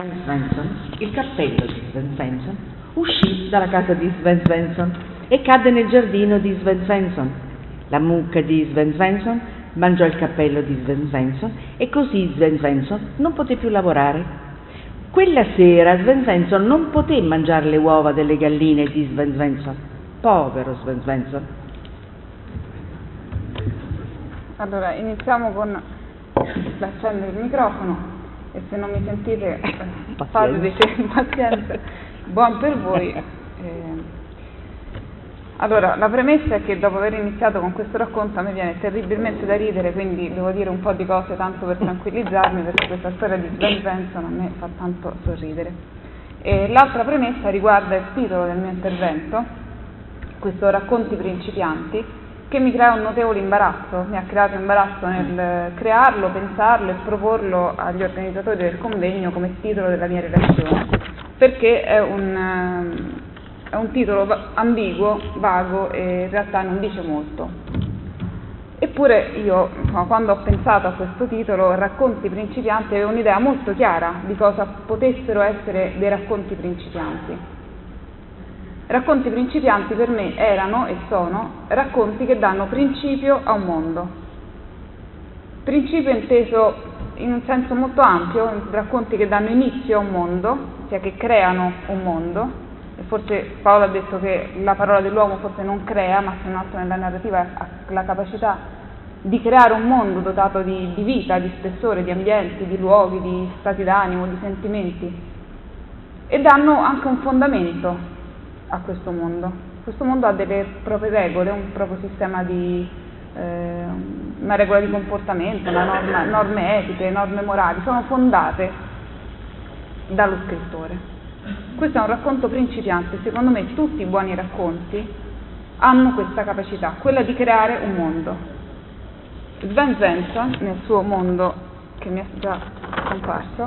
Sven Svensson, il cappello di Sven Svensson, uscì dalla casa di Sven Svensson e cadde nel giardino di Sven Svensson. La mucca di Sven Svensson mangiò il cappello di Sven Svensson e così Sven Svensson non poté più lavorare. Quella sera Sven Svensson non poté mangiare le uova delle galline di Sven Svensson. Povero Sven Svensson. Allora, iniziamo con l'accendere il microfono e se non mi sentite fatevi pazienza, buon per voi. Eh, allora, la premessa è che dopo aver iniziato con questo racconto a me viene terribilmente da ridere, quindi devo dire un po' di cose tanto per tranquillizzarmi, perché questa storia di Sven Svensson a me fa tanto sorridere. E l'altra premessa riguarda il titolo del mio intervento, questo Racconti principianti, che mi crea un notevole imbarazzo, mi ha creato imbarazzo nel crearlo, pensarlo e proporlo agli organizzatori del convegno come titolo della mia relazione, perché è un, è un titolo ambiguo, vago e in realtà non dice molto. Eppure io, quando ho pensato a questo titolo, Racconti principianti, avevo un'idea molto chiara di cosa potessero essere dei racconti principianti. Racconti principianti per me erano e sono racconti che danno principio a un mondo. Principio inteso in un senso molto ampio, racconti che danno inizio a un mondo, ossia che creano un mondo, e forse Paolo ha detto che la parola dell'uomo forse non crea, ma se non altro nella narrativa ha la capacità di creare un mondo dotato di, di vita, di spessore, di ambienti, di luoghi, di stati d'animo, di sentimenti, e danno anche un fondamento a questo mondo. Questo mondo ha delle proprie regole, un proprio sistema di eh, una regola di comportamento, norma, norme etiche, norme morali, sono fondate dallo scrittore. Questo è un racconto principiante, secondo me tutti i buoni racconti hanno questa capacità, quella di creare un mondo. Sven nel suo mondo che mi è già comparso,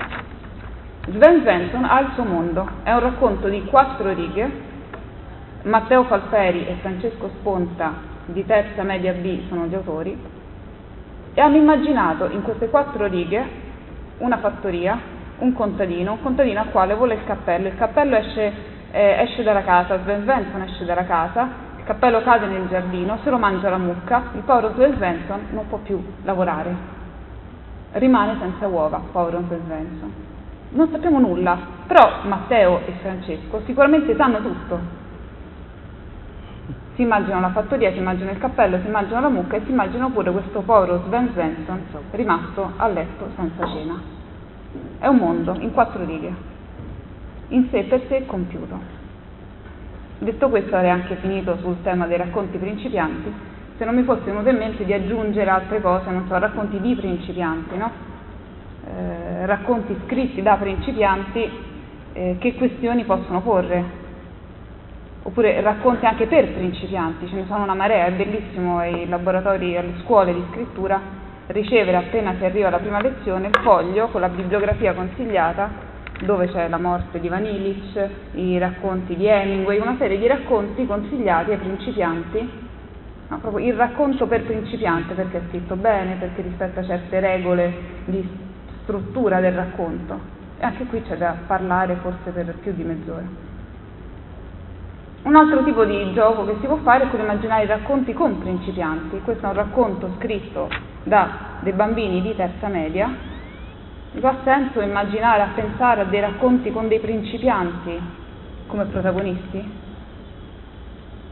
Sven Svensson ha il suo mondo, è un racconto di quattro righe Matteo Falferi e Francesco Sponta di terza media B sono gli autori e hanno immaginato in queste quattro righe una fattoria, un contadino, un contadino al quale vuole il cappello, il cappello esce, eh, esce dalla casa, Sven Svensson esce dalla casa, il cappello cade nel giardino, se lo mangia la mucca, il povero Sven Svensson non può più lavorare, rimane senza uova, povero Sven Svensson. Non sappiamo nulla, però Matteo e Francesco sicuramente sanno tutto, si immaginano la fattoria, si immaginano il cappello, si immaginano la mucca e si immaginano pure questo povero Sven Svensson rimasto a letto senza cena. È un mondo in quattro righe, in sé per sé compiuto. Detto questo avrei anche finito sul tema dei racconti principianti, se non mi fosse venuto in mente di aggiungere altre cose, non so, racconti di principianti, no? eh, racconti scritti da principianti, eh, che questioni possono porre oppure racconti anche per principianti, ce ne sono una marea, è bellissimo ai laboratori, alle scuole di scrittura ricevere appena si arriva alla prima lezione il foglio con la bibliografia consigliata dove c'è la morte di Van Illich, i racconti di Hemingway, una serie di racconti consigliati ai principianti, no, proprio il racconto per principiante perché è scritto bene, perché rispetta certe regole di struttura del racconto. E anche qui c'è da parlare forse per più di mezz'ora. Un altro tipo di gioco che si può fare è quello di immaginare i racconti con principianti. Questo è un racconto scritto da dei bambini di terza media. Fa senso immaginare, a pensare a dei racconti con dei principianti come protagonisti?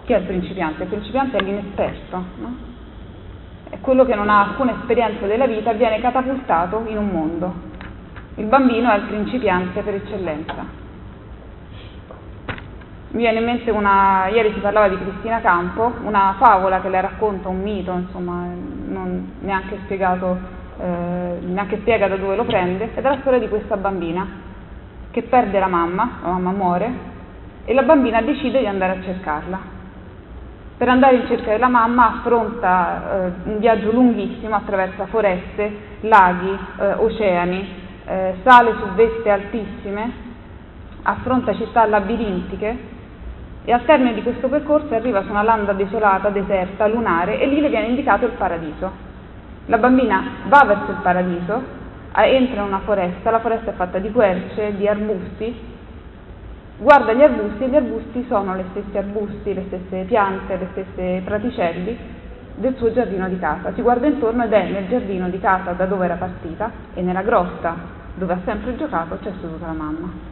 Chi è il principiante? Il principiante è l'inesperto, no? È quello che non ha alcuna esperienza della vita e viene catapultato in un mondo. Il bambino è il principiante per eccellenza. Mi viene in mente una, ieri si parlava di Cristina Campo, una favola che le racconta, un mito, insomma, non neanche spiegato, eh, neanche spiega da dove lo prende, ed è la storia di questa bambina che perde la mamma, la mamma muore, e la bambina decide di andare a cercarla. Per andare in cerca della mamma affronta eh, un viaggio lunghissimo attraverso foreste, laghi, eh, oceani, eh, sale su veste altissime, affronta città labirintiche e al termine di questo percorso arriva su una landa desolata, deserta, lunare e lì le viene indicato il paradiso. La bambina va verso il paradiso, entra in una foresta, la foresta è fatta di querce, di arbusti, guarda gli arbusti e gli arbusti sono le stesse arbusti, le stesse piante, le stesse praticelli del suo giardino di casa. Si guarda intorno ed è nel giardino di casa da dove era partita e nella grotta dove ha sempre giocato c'è seduta la mamma.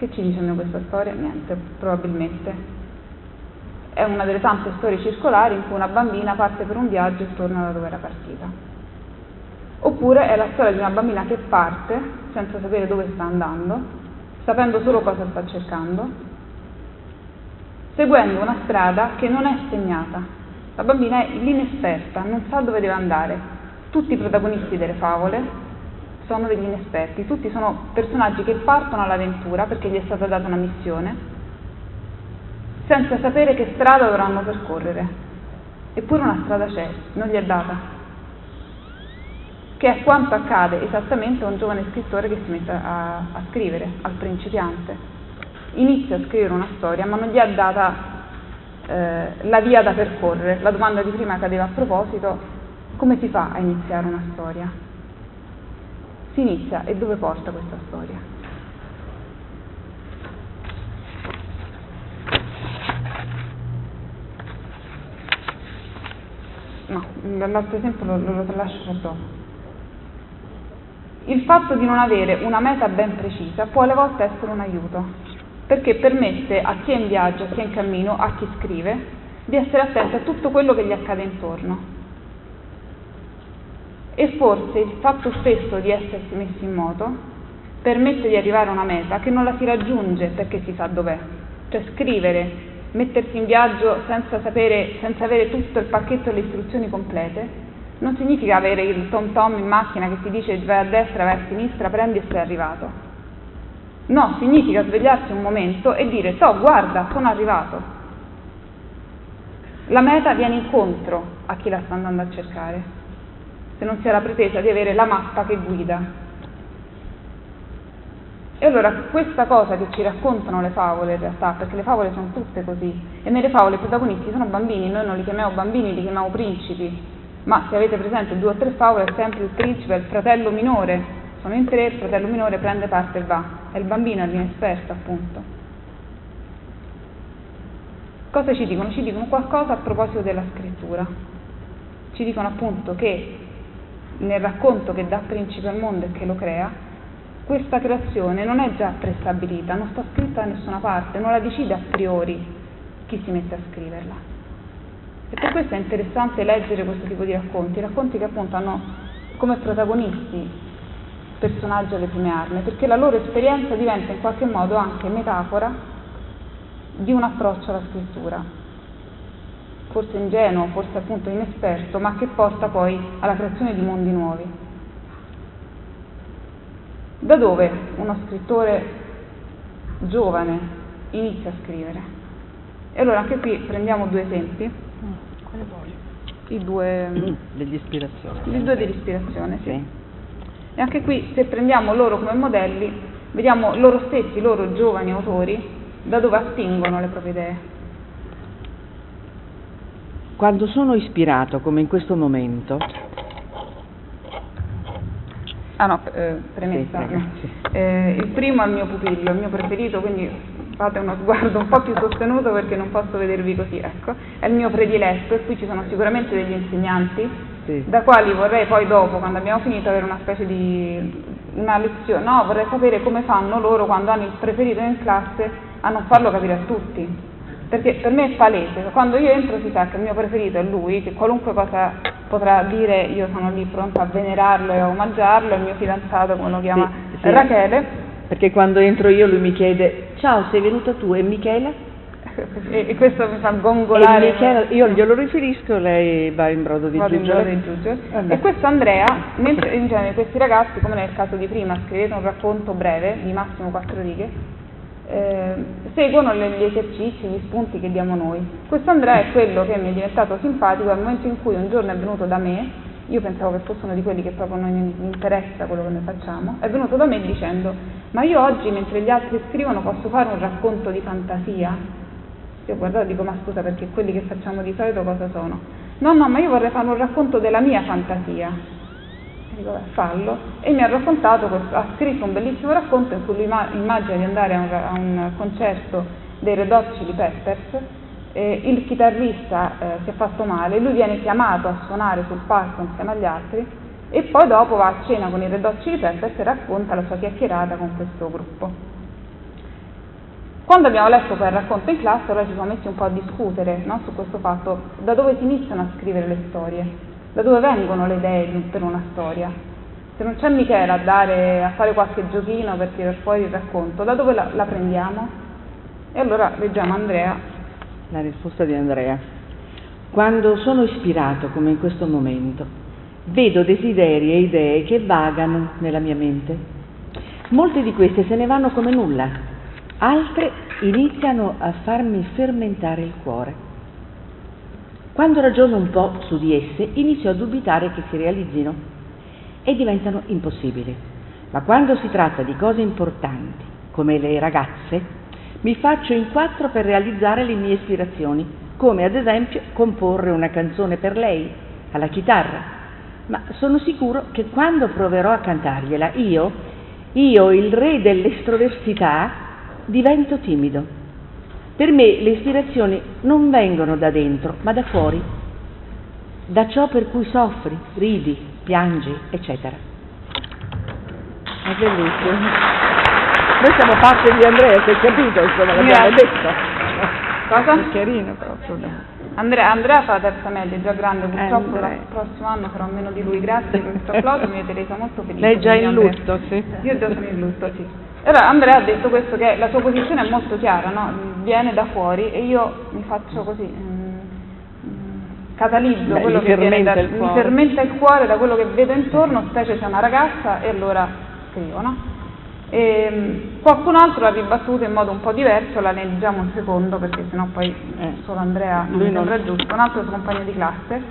Che ci dice a questa storia? Niente, probabilmente. È una delle tante storie circolari in cui una bambina parte per un viaggio e torna da dove era partita. Oppure è la storia di una bambina che parte senza sapere dove sta andando, sapendo solo cosa sta cercando, seguendo una strada che non è segnata. La bambina è l'inesperta, non sa dove deve andare. Tutti i protagonisti delle favole sono degli inesperti, tutti sono personaggi che partono all'avventura perché gli è stata data una missione, senza sapere che strada dovranno percorrere. Eppure una strada c'è, non gli è data. Che è quanto accade esattamente a un giovane scrittore che si mette a, a scrivere, al principiante. Inizia a scrivere una storia, ma non gli ha data eh, la via da percorrere. La domanda di prima cadeva a proposito, come si fa a iniziare una storia? Si inizia e dove porta questa storia. No, l'altro esempio lo, lo, lo lascio per dopo. Il fatto di non avere una meta ben precisa può alle volte essere un aiuto, perché permette a chi è in viaggio, a chi è in cammino, a chi scrive, di essere attento a tutto quello che gli accade intorno e forse il fatto stesso di essersi messi in moto permette di arrivare a una meta che non la si raggiunge perché si sa dov'è. Cioè scrivere, mettersi in viaggio senza, sapere, senza avere tutto il pacchetto e le istruzioni complete, non significa avere il tom tom in macchina che ti dice vai a destra, vai a sinistra, prendi e sei arrivato. No, significa svegliarsi un momento e dire, to, guarda, sono arrivato. La meta viene incontro a chi la sta andando a cercare se non si ha la pretesa di avere la mappa che guida. E allora questa cosa che ci raccontano le favole in realtà, perché le favole sono tutte così, e nelle favole i protagonisti sono bambini, noi non li chiamiamo bambini, li chiamiamo principi, ma se avete presente due o tre favole è sempre il principe, il fratello minore, sono in tre, il fratello minore prende parte e va, e il bambino è l'inesperto appunto. Cosa ci dicono? Ci dicono qualcosa a proposito della scrittura. Ci dicono appunto che nel racconto che dà principe al mondo e che lo crea, questa creazione non è già prestabilita, non sta scritta da nessuna parte, non la decide a priori chi si mette a scriverla. E per questo è interessante leggere questo tipo di racconti, racconti che appunto hanno come protagonisti personaggi alle prime armi, perché la loro esperienza diventa in qualche modo anche metafora di un approccio alla scrittura, forse ingenuo, forse appunto inesperto, ma che porta poi alla creazione di mondi nuovi. Da dove uno scrittore giovane inizia a scrivere? E allora anche qui prendiamo due esempi. Quale voglio? I due dell'ispirazione. I due dell'ispirazione, sì. sì. E anche qui se prendiamo loro come modelli, vediamo loro stessi, loro giovani autori, da dove attingono le proprie idee. Quando sono ispirato, come in questo momento, Ah no, eh, premessa. Sì. Eh, il primo è il mio pupillo, il mio preferito, quindi fate uno sguardo un po' più sostenuto perché non posso vedervi così, ecco. È il mio prediletto e qui ci sono sicuramente degli insegnanti sì. da quali vorrei poi dopo, quando abbiamo finito, avere una specie di una lezione, no, vorrei sapere come fanno loro quando hanno il preferito in classe a non farlo capire a tutti perché per me è palese, quando io entro si sa che il mio preferito è lui, che qualunque cosa potrà dire io sono lì pronta a venerarlo e a omaggiarlo, il mio fidanzato come lo chiama sì, sì. Rachele. Perché quando entro io lui mi chiede ciao sei venuta tu e Michele? e, e, questo mi fa gongolare. Michele, io glielo riferisco, lei va in brodo di giuggiole. E questo Andrea, mentre in genere questi ragazzi, come nel caso di prima, scrivete un racconto breve, di massimo quattro righe, eh, seguono gli esercizi, gli spunti che diamo noi. Questo Andrea è quello che mi è diventato simpatico al momento in cui un giorno è venuto da me, io pensavo che fosse uno di quelli che proprio non interessa quello che noi facciamo, è venuto da me dicendo ma io oggi mentre gli altri scrivono posso fare un racconto di fantasia? Io ho guardato e dico ma scusa perché quelli che facciamo di solito cosa sono? No, no, ma io vorrei fare un racconto della mia fantasia. Dico, fallo, e mi ha raccontato, ha scritto un bellissimo racconto in cui lui immagina di andare a un, a un concerto dei Red Hot Chili Peppers, eh, il chitarrista eh, si è fatto male, lui viene chiamato a suonare sul palco insieme agli altri e poi dopo va a cena con i Red Hot Chili Peppers e racconta la sua chiacchierata con questo gruppo. Quando abbiamo letto quel racconto in classe, allora ci siamo messi un po' a discutere no, su questo fatto, da dove si iniziano a scrivere le storie, da dove vengono le idee per una storia. Se non c'è Michela a, dare, a fare qualche giochino per tirare fuori il racconto, da dove la, la prendiamo? E allora leggiamo Andrea. La risposta di Andrea. Quando sono ispirato, come in questo momento, vedo desideri e idee che vagano nella mia mente. Molte di queste se ne vanno come nulla, altre iniziano a farmi fermentare il cuore. Quando ragiono un po' su di esse, inizio a dubitare che si realizzino e diventano impossibili. Ma quando si tratta di cose importanti, come le ragazze, mi faccio in quattro per realizzare le mie ispirazioni, come ad esempio comporre una canzone per lei, alla chitarra. Ma sono sicuro che quando proverò a cantargliela, io, io il re dell'estroversità, divento timido. Per me le ispirazioni non vengono da dentro, ma da fuori, da ciò per cui soffri, ridi, piangi, eccetera. È bellissimo. Noi siamo parte di Andrea, si è capito, insomma, l'abbiamo detto. Cosa? È carino proprio. Andrea, Andrea fa la terza media, è già grande, purtroppo il prossimo anno farò meno di lui. Grazie per questo applauso, mi avete resa molto felice. Lei è già in lutto, sì. Io già sono in lutto, sì. Allora Andrea ha detto questo che la sua posizione è molto chiara, no? Viene da fuori e io mi faccio così, mm, mm catalizzo Beh, quello che viene da, mi fermenta il cuore da quello che vedo intorno, specie se è una ragazza e allora scrivo. No? E, mm, qualcun altro l'ha ribattuto in modo un po' diverso, la leggiamo un secondo perché sennò poi eh, solo Andrea non mi sembra non... giusto, un altro compagno di classe.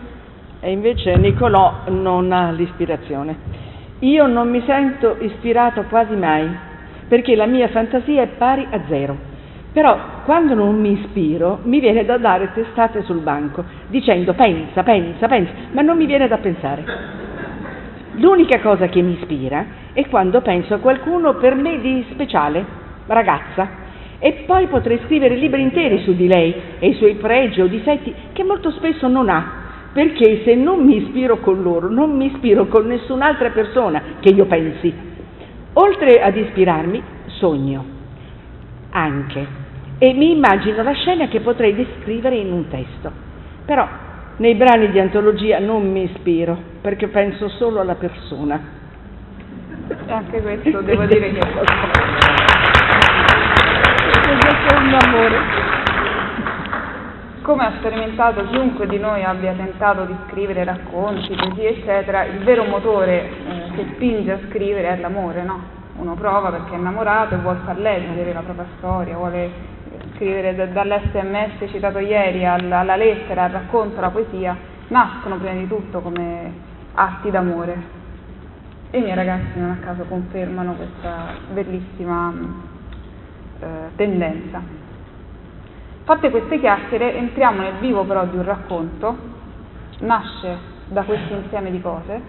E invece Nicolò non ha l'ispirazione. Io non mi sento ispirato quasi mai perché la mia fantasia è pari a zero. Però quando non mi ispiro mi viene da dare testate sul banco, dicendo pensa, pensa, pensa, ma non mi viene da pensare. L'unica cosa che mi ispira è quando penso a qualcuno per me di speciale, ragazza, e poi potrei scrivere libri interi su di lei e i suoi pregi o difetti che molto spesso non ha, perché se non mi ispiro con loro, non mi ispiro con nessun'altra persona che io pensi. Oltre ad ispirarmi, sogno anche e mi immagino la scena che potrei descrivere in un testo. Però nei brani di antologia non mi ispiro perché penso solo alla persona. E anche questo devo dire che è un amore come ha sperimentato chiunque di noi abbia tentato di scrivere racconti, poesie, eccetera, il vero motore eh, che spinge a scrivere è l'amore, no? Uno prova perché è innamorato e vuole far leggere la propria storia, vuole scrivere d- dall'SMS citato ieri alla, alla lettera, al racconto, alla poesia, nascono prima di tutto come atti d'amore. E i miei ragazzi non a caso confermano questa bellissima eh, tendenza. Fatte queste chiacchiere entriamo nel vivo però di un racconto, nasce da questo insieme di cose,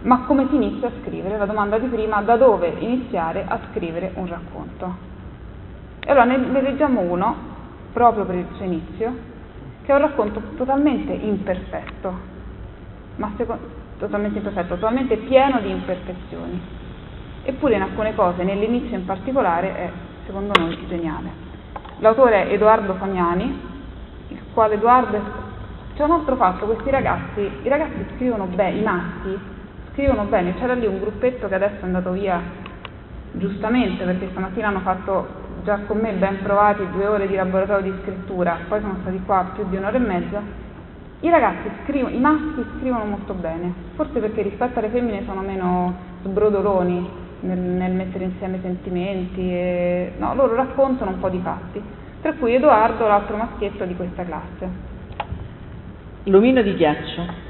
ma come si inizia a scrivere? La domanda di prima, da dove iniziare a scrivere un racconto? E allora ne, ne leggiamo uno, proprio per il suo inizio, che è un racconto totalmente imperfetto, ma secondo, totalmente imperfetto, totalmente pieno di imperfezioni. Eppure in alcune cose, nell'inizio in particolare, è secondo noi geniale. L'autore è Edoardo Fagnani, il quale Edoardo... C'è un altro fatto, questi ragazzi, i ragazzi scrivono bene, i maschi scrivono bene, c'era lì un gruppetto che adesso è andato via giustamente perché stamattina hanno fatto già con me ben provati due ore di laboratorio di scrittura, poi sono stati qua più di un'ora e mezza. I ragazzi scrivono, i maschi scrivono molto bene, forse perché rispetto alle femmine sono meno sbrodoloni, nel, nel mettere insieme sentimenti, e, no, loro raccontano un po' di fatti, tra cui Edoardo, l'altro maschietto di questa classe. L'omino di ghiaccio.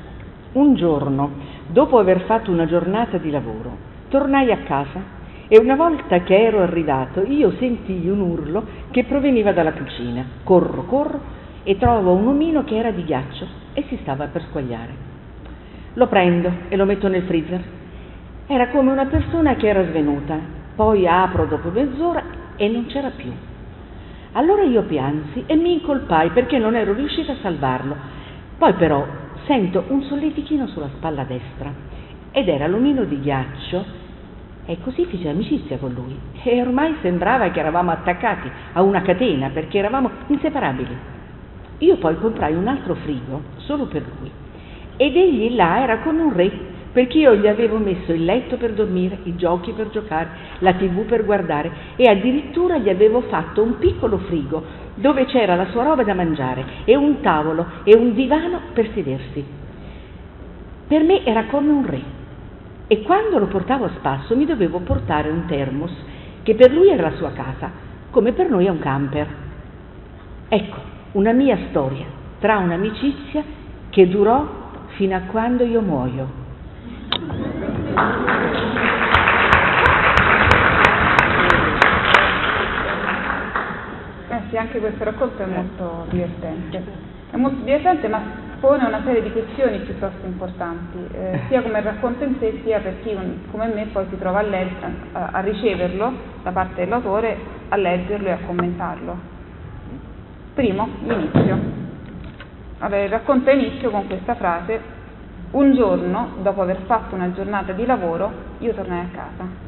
Un giorno, dopo aver fatto una giornata di lavoro, tornai a casa e una volta che ero arrivato io sentii un urlo che proveniva dalla cucina. Corro, corro e trovo un omino che era di ghiaccio e si stava per squagliare. Lo prendo e lo metto nel freezer. Era come una persona che era svenuta. Poi apro dopo mezz'ora e non c'era più. Allora io piansi e mi incolpai perché non ero riuscita a salvarlo. Poi però sento un solletichino sulla spalla destra ed era l'omino di ghiaccio e così feci amicizia con lui e ormai sembrava che eravamo attaccati a una catena perché eravamo inseparabili. Io poi comprai un altro frigo solo per lui ed egli là era come un re perché io gli avevo messo il letto per dormire, i giochi per giocare, la tv per guardare e addirittura gli avevo fatto un piccolo frigo dove c'era la sua roba da mangiare e un tavolo e un divano per sedersi. Per me era come un re e quando lo portavo a spasso mi dovevo portare un termos che per lui era la sua casa, come per noi è un camper. Ecco, una mia storia tra un'amicizia che durò fino a quando io muoio. Eh sì, anche questo racconto è molto divertente. È molto divertente, ma pone una serie di questioni piuttosto importanti, eh, sia come racconto in sé, sia per chi come me poi si trova a, legge, a, a riceverlo da parte dell'autore, a leggerlo e a commentarlo. Primo, l'inizio. Allora, il racconto inizio con questa frase, un giorno, dopo aver fatto una giornata di lavoro, io tornai a casa.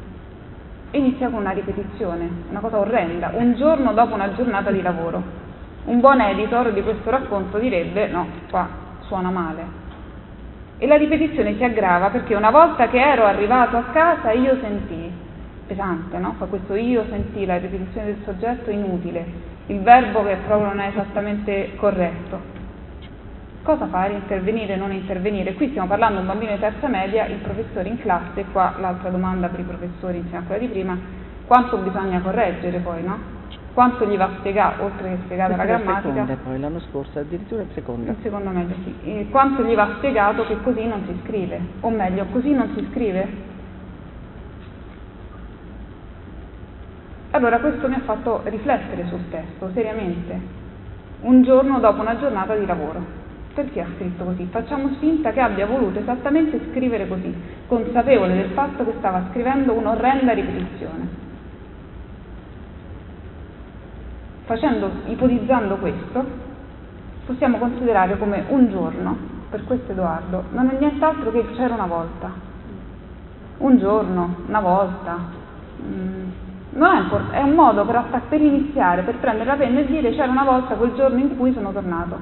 Inizia con una ripetizione, una cosa orrenda, un giorno dopo una giornata di lavoro. Un buon editor di questo racconto direbbe no, qua suona male. E la ripetizione si aggrava perché una volta che ero arrivato a casa io sentii, pesante, no? Fa questo io sentii, la ripetizione del soggetto inutile, il verbo che proprio non è esattamente corretto. Cosa fare? Intervenire, non intervenire? Qui stiamo parlando di un bambino di terza media, il professore in classe, qua l'altra domanda per i professori insieme a quella di prima, quanto bisogna correggere poi, no? Quanto gli va spiegato, oltre che spiegata la grammatica. Seconda, poi l'anno scorso addirittura il secondo. Il secondo meglio, sì. E quanto gli va spiegato che così non si scrive, o meglio, così non si scrive. Allora questo mi ha fatto riflettere sul testo, seriamente, un giorno dopo una giornata di lavoro. Perché ha scritto così? Facciamo finta che abbia voluto esattamente scrivere così, consapevole del fatto che stava scrivendo un'orrenda ripetizione. Facendo, ipotizzando questo, possiamo considerare come un giorno, per questo Edoardo, non è nient'altro che c'era una volta. Un giorno, una volta. Mm, non è, import- è un modo per, per iniziare, per prendere la penna e dire c'era una volta quel giorno in cui sono tornato.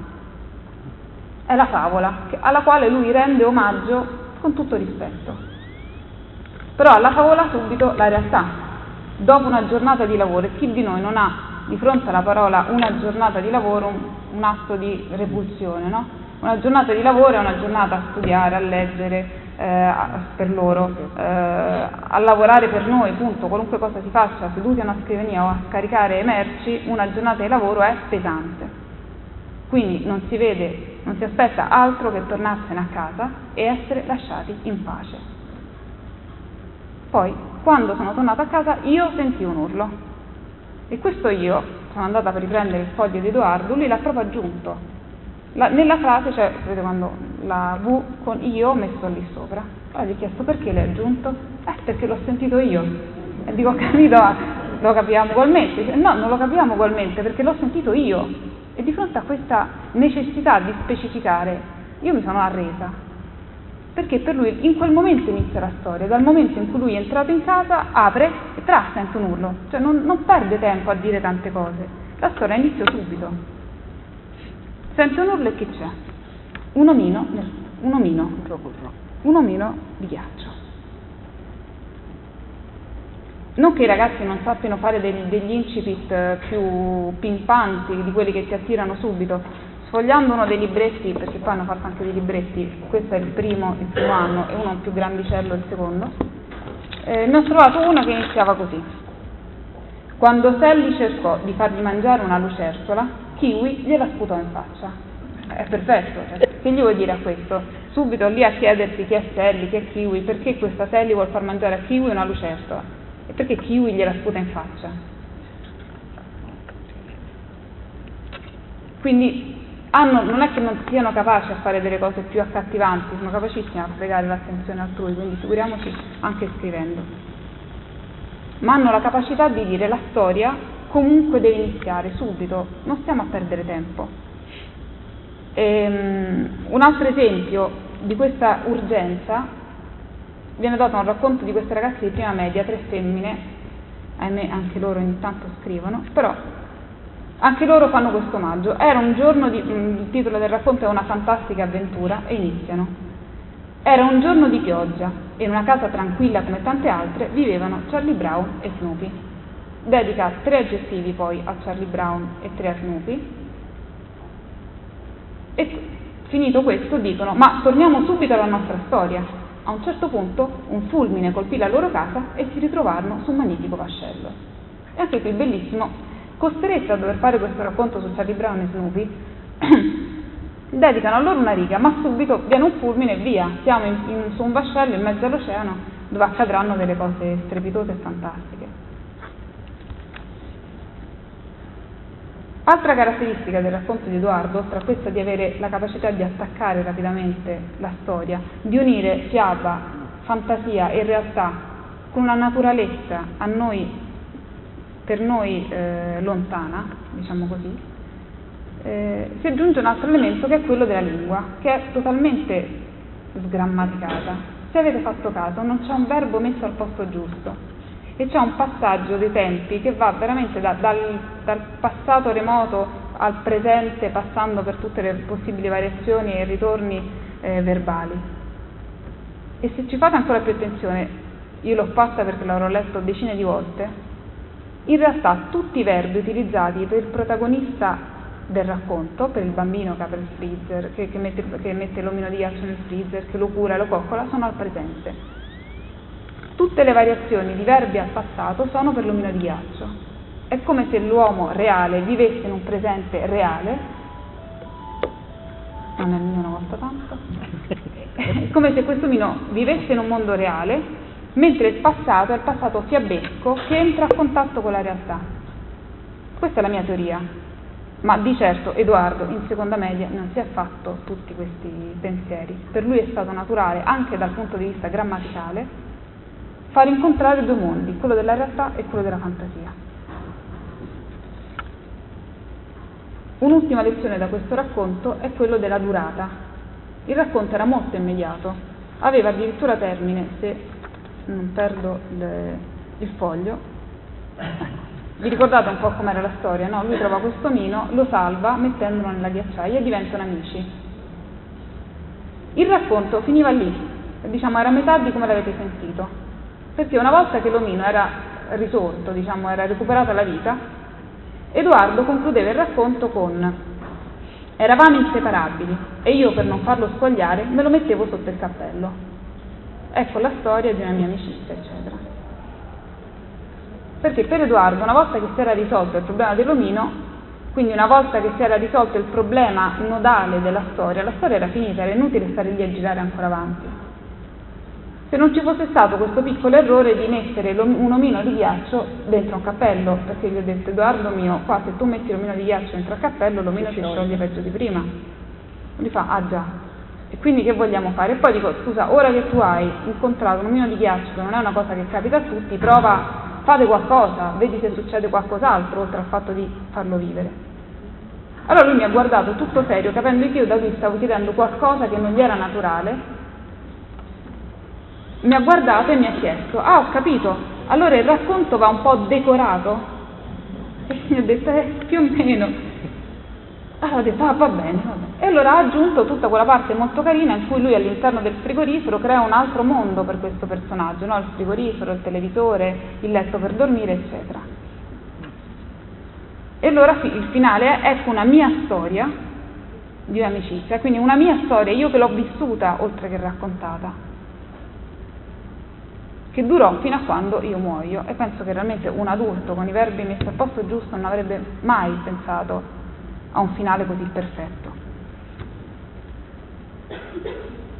È la favola, alla quale lui rende omaggio con tutto rispetto. Però alla favola subito la realtà. Dopo una giornata di lavoro, chi di noi non ha di fronte alla parola una giornata di lavoro un, un atto di repulsione. No? Una giornata di lavoro è una giornata a studiare, a leggere eh, per loro, eh, a lavorare per noi, punto, qualunque cosa si faccia seduti a una scrivania o a scaricare merci, una giornata di lavoro è pesante. Quindi non si vede, non si aspetta altro che tornarsene a casa e essere lasciati in pace. Poi, quando sono tornata a casa, io sentì un urlo. E questo io, sono andata per riprendere il foglio di Edoardo, lui l'ha proprio aggiunto. La, nella frase c'è, vedete quando la V con io messo lì sopra. Allora gli ho chiesto perché l'hai aggiunto? Eh, perché l'ho sentito io. E dico, ho capito, lo capiamo ugualmente. Dice, no, non lo capiamo ugualmente perché l'ho sentito io. E di fronte a questa necessità di specificare, io mi sono arresa perché per lui in quel momento inizia la storia, dal momento in cui lui è entrato in casa, apre e tra sente un urlo, cioè non, non perde tempo a dire tante cose, la storia inizia subito. Sente un urlo e che c'è? Un omino, un omino, un omino di ghiaccio. Non che i ragazzi non sappiano fare degli, degli incipit più pimpanti di quelli che ti attirano subito, Sfogliando uno dei libretti, perché poi hanno fatto anche dei libretti, questo è il primo, il primo anno e uno più grandicello il secondo, eh, ne ho trovato uno che iniziava così. Quando Sally cercò di fargli mangiare una lucertola, Kiwi gliela sputò in faccia. È perfetto, cioè, che gli vuoi dire a questo? Subito lì a chiedersi chi è Sally, chi è Kiwi, perché questa Sally vuol far mangiare a Kiwi una lucertola? E perché Kiwi gliela sputa in faccia? Quindi hanno, non è che non siano capaci a fare delle cose più accattivanti, sono capacissimi a fregare l'attenzione altrui, quindi figuriamoci anche scrivendo. Ma hanno la capacità di dire la storia comunque deve iniziare subito, non stiamo a perdere tempo. Ehm, un altro esempio di questa urgenza viene dato un racconto di queste ragazze di prima media, tre femmine, ahimè anche loro ogni tanto scrivono, però anche loro fanno questo omaggio. Era un giorno di, mm, il titolo del racconto è Una fantastica avventura e iniziano. Era un giorno di pioggia e in una casa tranquilla come tante altre vivevano Charlie Brown e Snoopy. Dedica tre aggettivi poi a Charlie Brown e tre a Snoopy. E finito questo dicono, ma torniamo subito alla nostra storia. A un certo punto un fulmine colpì la loro casa e si ritrovarono su un magnifico vascello. E anche qui bellissimo costretta a dover fare questo racconto su Charlie Brown e Snoopy, dedicano a loro una riga, ma subito viene un fulmine e via, siamo in, in, su un vascello in mezzo all'oceano dove accadranno delle cose strepitose e fantastiche. Altra caratteristica del racconto di Edoardo, oltre a questa di avere la capacità di attaccare rapidamente la storia, di unire fiaba, fantasia e realtà con una naturalezza a noi per noi eh, lontana, diciamo così, eh, si aggiunge un altro elemento che è quello della lingua, che è totalmente sgrammaticata. Se avete fatto caso, non c'è un verbo messo al posto giusto e c'è un passaggio dei tempi che va veramente da, dal, dal passato remoto al presente, passando per tutte le possibili variazioni e ritorni eh, verbali. E se ci fate ancora più attenzione, io l'ho fatta perché l'avrò letto decine di volte, in realtà tutti i verbi utilizzati per il protagonista del racconto, per il bambino che apre il freezer, che, che, mette, che mette l'omino di ghiaccio nel freezer, che lo cura lo coccola, sono al presente. Tutte le variazioni di verbi al passato sono per l'omino di ghiaccio. È come se l'uomo reale vivesse in un presente reale, non è mio una volta tanto, è come se questo omino vivesse in un mondo reale mentre il passato è il passato fiabesco che entra a contatto con la realtà. Questa è la mia teoria, ma di certo Edoardo in seconda media non si è fatto tutti questi pensieri. Per lui è stato naturale, anche dal punto di vista grammaticale, far incontrare due mondi, quello della realtà e quello della fantasia. Un'ultima lezione da questo racconto è quello della durata. Il racconto era molto immediato, aveva addirittura termine se non perdo le, il foglio. Vi ricordate un po' com'era la storia? No? Lui trova questo omino, lo salva mettendolo nella ghiacciaia e diventano amici. Il racconto finiva lì, diciamo era a metà di come l'avete sentito, perché una volta che l'omino era risorto, diciamo, era recuperata la vita, Edoardo concludeva il racconto con eravamo inseparabili e io per non farlo squagliare me lo mettevo sotto il cappello. Ecco la storia di una mia amicizia, eccetera. Perché per Edoardo, una volta che si era risolto il problema dell'omino, quindi una volta che si era risolto il problema nodale della storia, la storia era finita, era inutile stare lì a girare ancora avanti. Se non ci fosse stato questo piccolo errore di mettere un omino di ghiaccio dentro un cappello, perché gli ho detto Edoardo mio, qua se tu metti l'omino di ghiaccio dentro il cappello, l'omino si scioglie peggio di prima. Lui fa, ah già, e quindi che vogliamo fare? E poi dico, scusa, ora che tu hai incontrato un omino di ghiaccio, che non è una cosa che capita a tutti, prova, fate qualcosa, vedi se succede qualcos'altro, oltre al fatto di farlo vivere. Allora lui mi ha guardato tutto serio, capendo che io da lui stavo chiedendo qualcosa che non gli era naturale, mi ha guardato e mi ha chiesto, ah ho capito, allora il racconto va un po' decorato? E mi ha detto, eh, più o meno. Allora ho detto, ah va bene, va bene. E allora ha aggiunto tutta quella parte molto carina in cui lui all'interno del frigorifero crea un altro mondo per questo personaggio, no? il frigorifero, il televisore, il letto per dormire, eccetera. E allora il finale è ecco una mia storia di amicizia, quindi una mia storia, io che l'ho vissuta oltre che raccontata, che durò fino a quando io muoio e penso che realmente un adulto con i verbi messi al posto giusto non avrebbe mai pensato a un finale così perfetto.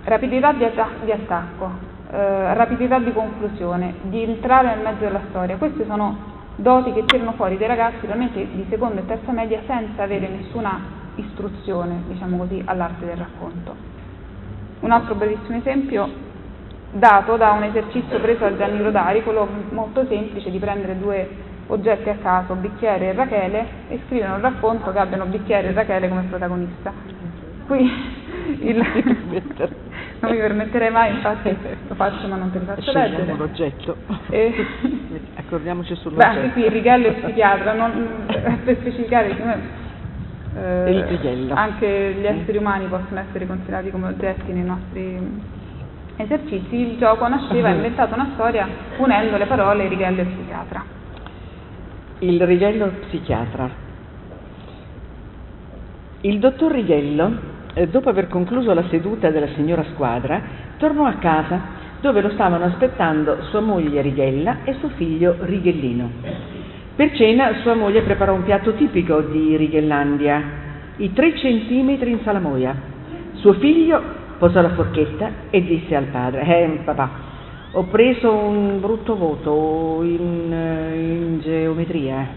Rapidità di, attac- di attacco, eh, rapidità di conclusione, di entrare nel mezzo della storia, queste sono doti che tirano fuori dei ragazzi realmente di seconda e terza media senza avere nessuna istruzione, diciamo così, all'arte del racconto. Un altro brevissimo esempio dato da un esercizio preso da Gianni Rodari, quello molto semplice di prendere due oggetti a caso, bicchiere e Rachele, e scrivere un racconto che abbiano bicchiere e Rachele come protagonista. Qui il... non mi permetterei mai, infatti lo faccio ma non te li faccio leggere. l'oggetto. E... Accordiamoci Beh, sull'oggetto. anche qui il righello è psichiatra, non, per specificare come, eh, Il anche gli esseri umani possono essere considerati come oggetti nei nostri esercizi, il gioco nasceva, ha inventato una storia unendo le parole righello e psichiatra. Il Righello psichiatra. Il dottor Righello, eh, dopo aver concluso la seduta della signora Squadra, tornò a casa dove lo stavano aspettando sua moglie Righella e suo figlio Righellino. Per cena sua moglie preparò un piatto tipico di Righellandia, i tre centimetri in salamoia. Suo figlio posò la forchetta e disse al padre, eh papà, ho preso un brutto voto in, eh, in geometria.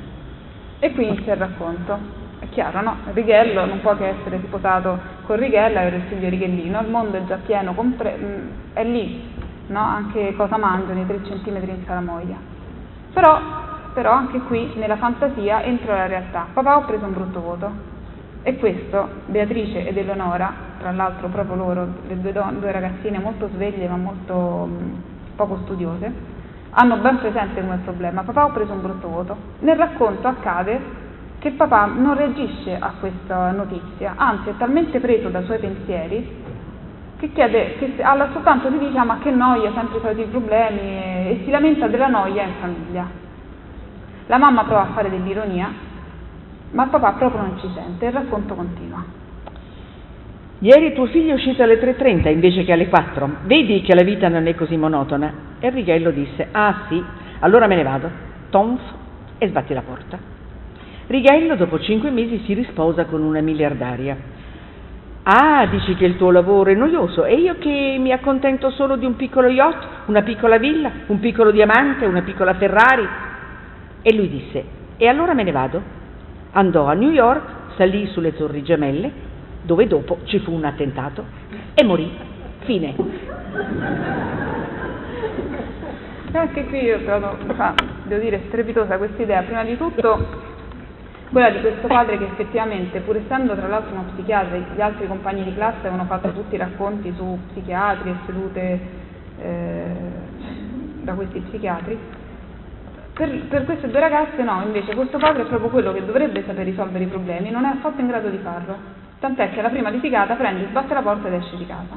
E qui inizia il racconto. È chiaro, no? Righello non può che essere sposato con Righella e il figlio Righellino, il mondo è già pieno, compre- mh, è lì, no? Anche cosa mangiano i 3 centimetri in salamoia. Però, però anche qui nella fantasia entra la realtà. Papà ho preso un brutto voto. E questo, Beatrice ed Eleonora, tra l'altro proprio loro, le due, don- due ragazzine molto sveglie ma molto mh, poco studiose, hanno ben presente come problema. Papà ho preso un brutto voto. Nel racconto accade che papà non reagisce a questa notizia, anzi è talmente preso dai suoi pensieri che chiede, che alla soltanto si dice "Ah, ma che noia, sempre i soliti problemi e, e si lamenta della noia in famiglia. La mamma prova a fare dell'ironia, ma il papà proprio non ci sente, il racconto continua. Ieri tuo figlio è uscito alle 3.30 invece che alle 4. Vedi che la vita non è così monotona? E Righello disse, ah sì, allora me ne vado. Tonf, e sbatti la porta. Righello dopo cinque mesi si risposa con una miliardaria. Ah, dici che il tuo lavoro è noioso e io che mi accontento solo di un piccolo yacht, una piccola villa, un piccolo diamante, una piccola Ferrari. E lui disse, e allora me ne vado? Andò a New York, salì sulle torri gemelle, dove dopo ci fu un attentato e morì. Fine. Anche qui io trovo, fa- devo dire, strepitosa questa idea. Prima di tutto quella di questo padre che effettivamente, pur essendo tra l'altro uno psichiatra, gli altri compagni di classe avevano fatto tutti i racconti su psichiatri e sedute eh, da questi psichiatri, per, per queste due ragazze no, invece questo padre è proprio quello che dovrebbe saper risolvere i problemi, non è affatto in grado di farlo, tant'è che alla prima litigata prende, sbatte la porta ed esce di casa.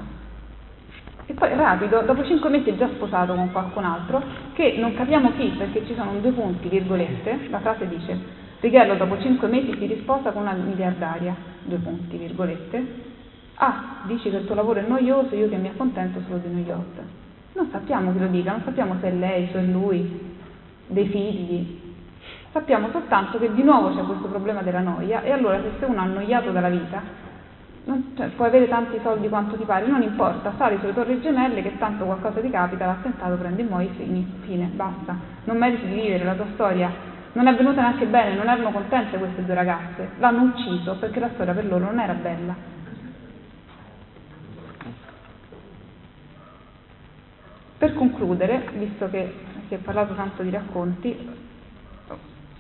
E poi rapido, dopo cinque mesi è già sposato con qualcun altro, che non capiamo chi, perché ci sono due punti, virgolette, la frase dice, Righello dopo cinque mesi si risposa con una miliardaria, due punti, virgolette, ah, dici che il tuo lavoro è noioso, io che mi accontento solo di New York. Non sappiamo chi lo dica, non sappiamo se è lei, se è lui, dei figli. Sappiamo soltanto che di nuovo c'è questo problema della noia e allora se sei uno annoiato dalla vita, non, cioè, puoi avere tanti soldi quanto ti pare, non importa, sali sulle torri gemelle che tanto qualcosa ti capita, l'attentato prende e muoio, fini, fine, basta. Non meriti di vivere, la tua storia non è venuta neanche bene, non erano contente queste due ragazze, l'hanno ucciso perché la storia per loro non era bella. Per concludere, visto che si è parlato tanto di racconti,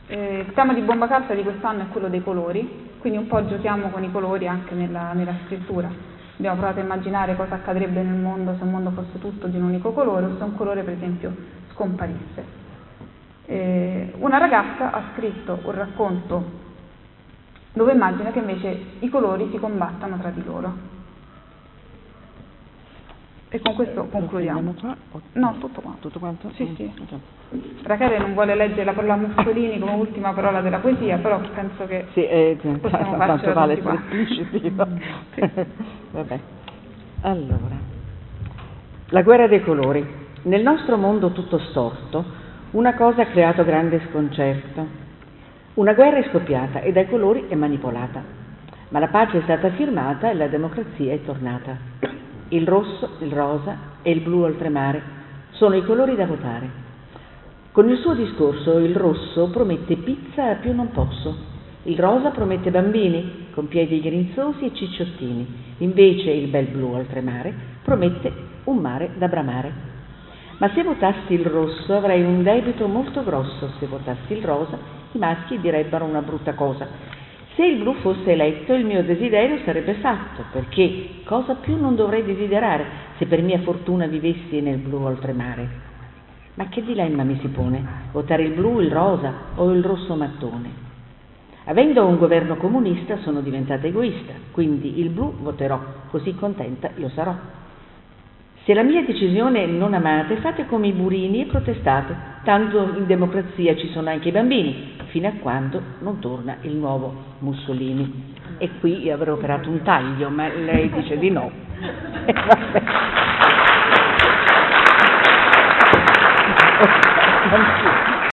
eh, il tema di bomba carta di quest'anno è quello dei colori, quindi un po' giochiamo con i colori anche nella, nella scrittura. Abbiamo provato a immaginare cosa accadrebbe nel mondo se il mondo fosse tutto di un unico colore o se un colore per esempio scomparisse. Eh, una ragazza ha scritto un racconto dove immagina che invece i colori si combattano tra di loro. E con questo concludiamo. Qua? No, tutto quanto. Tutto quanto? Sì, Mm, sì. Rachele non vuole leggere la parola Mussolini come ultima parola della poesia, però penso che Sì, eh, Possiamo tanto farcela vale esplicitivo. Sì. Vabbè. Allora, la guerra dei colori. Nel nostro mondo tutto storto, una cosa ha creato grande sconcerto. Una guerra è scoppiata e dai colori è manipolata. Ma la pace è stata firmata e la democrazia è tornata. Il rosso, il rosa e il blu oltremare sono i colori da votare. Con il suo discorso il rosso promette pizza a più non posso. Il rosa promette bambini con piedi grinzosi e cicciottini, invece il bel blu oltremare promette un mare da bramare. Ma se votassi il rosso avrei un debito molto grosso, se votassi il rosa i maschi direbbero una brutta cosa. Se il blu fosse eletto il mio desiderio sarebbe fatto, perché cosa più non dovrei desiderare se per mia fortuna vivessi nel blu oltremare? Ma che dilemma mi si pone? Votare il blu, il rosa o il rosso mattone? Avendo un governo comunista sono diventata egoista, quindi il blu voterò, così contenta io sarò. Se la mia decisione non amate, fate come i burini e protestate, tanto in democrazia ci sono anche i bambini, fino a quando non torna il nuovo Mussolini. E qui avrei operato un taglio, ma lei dice di no.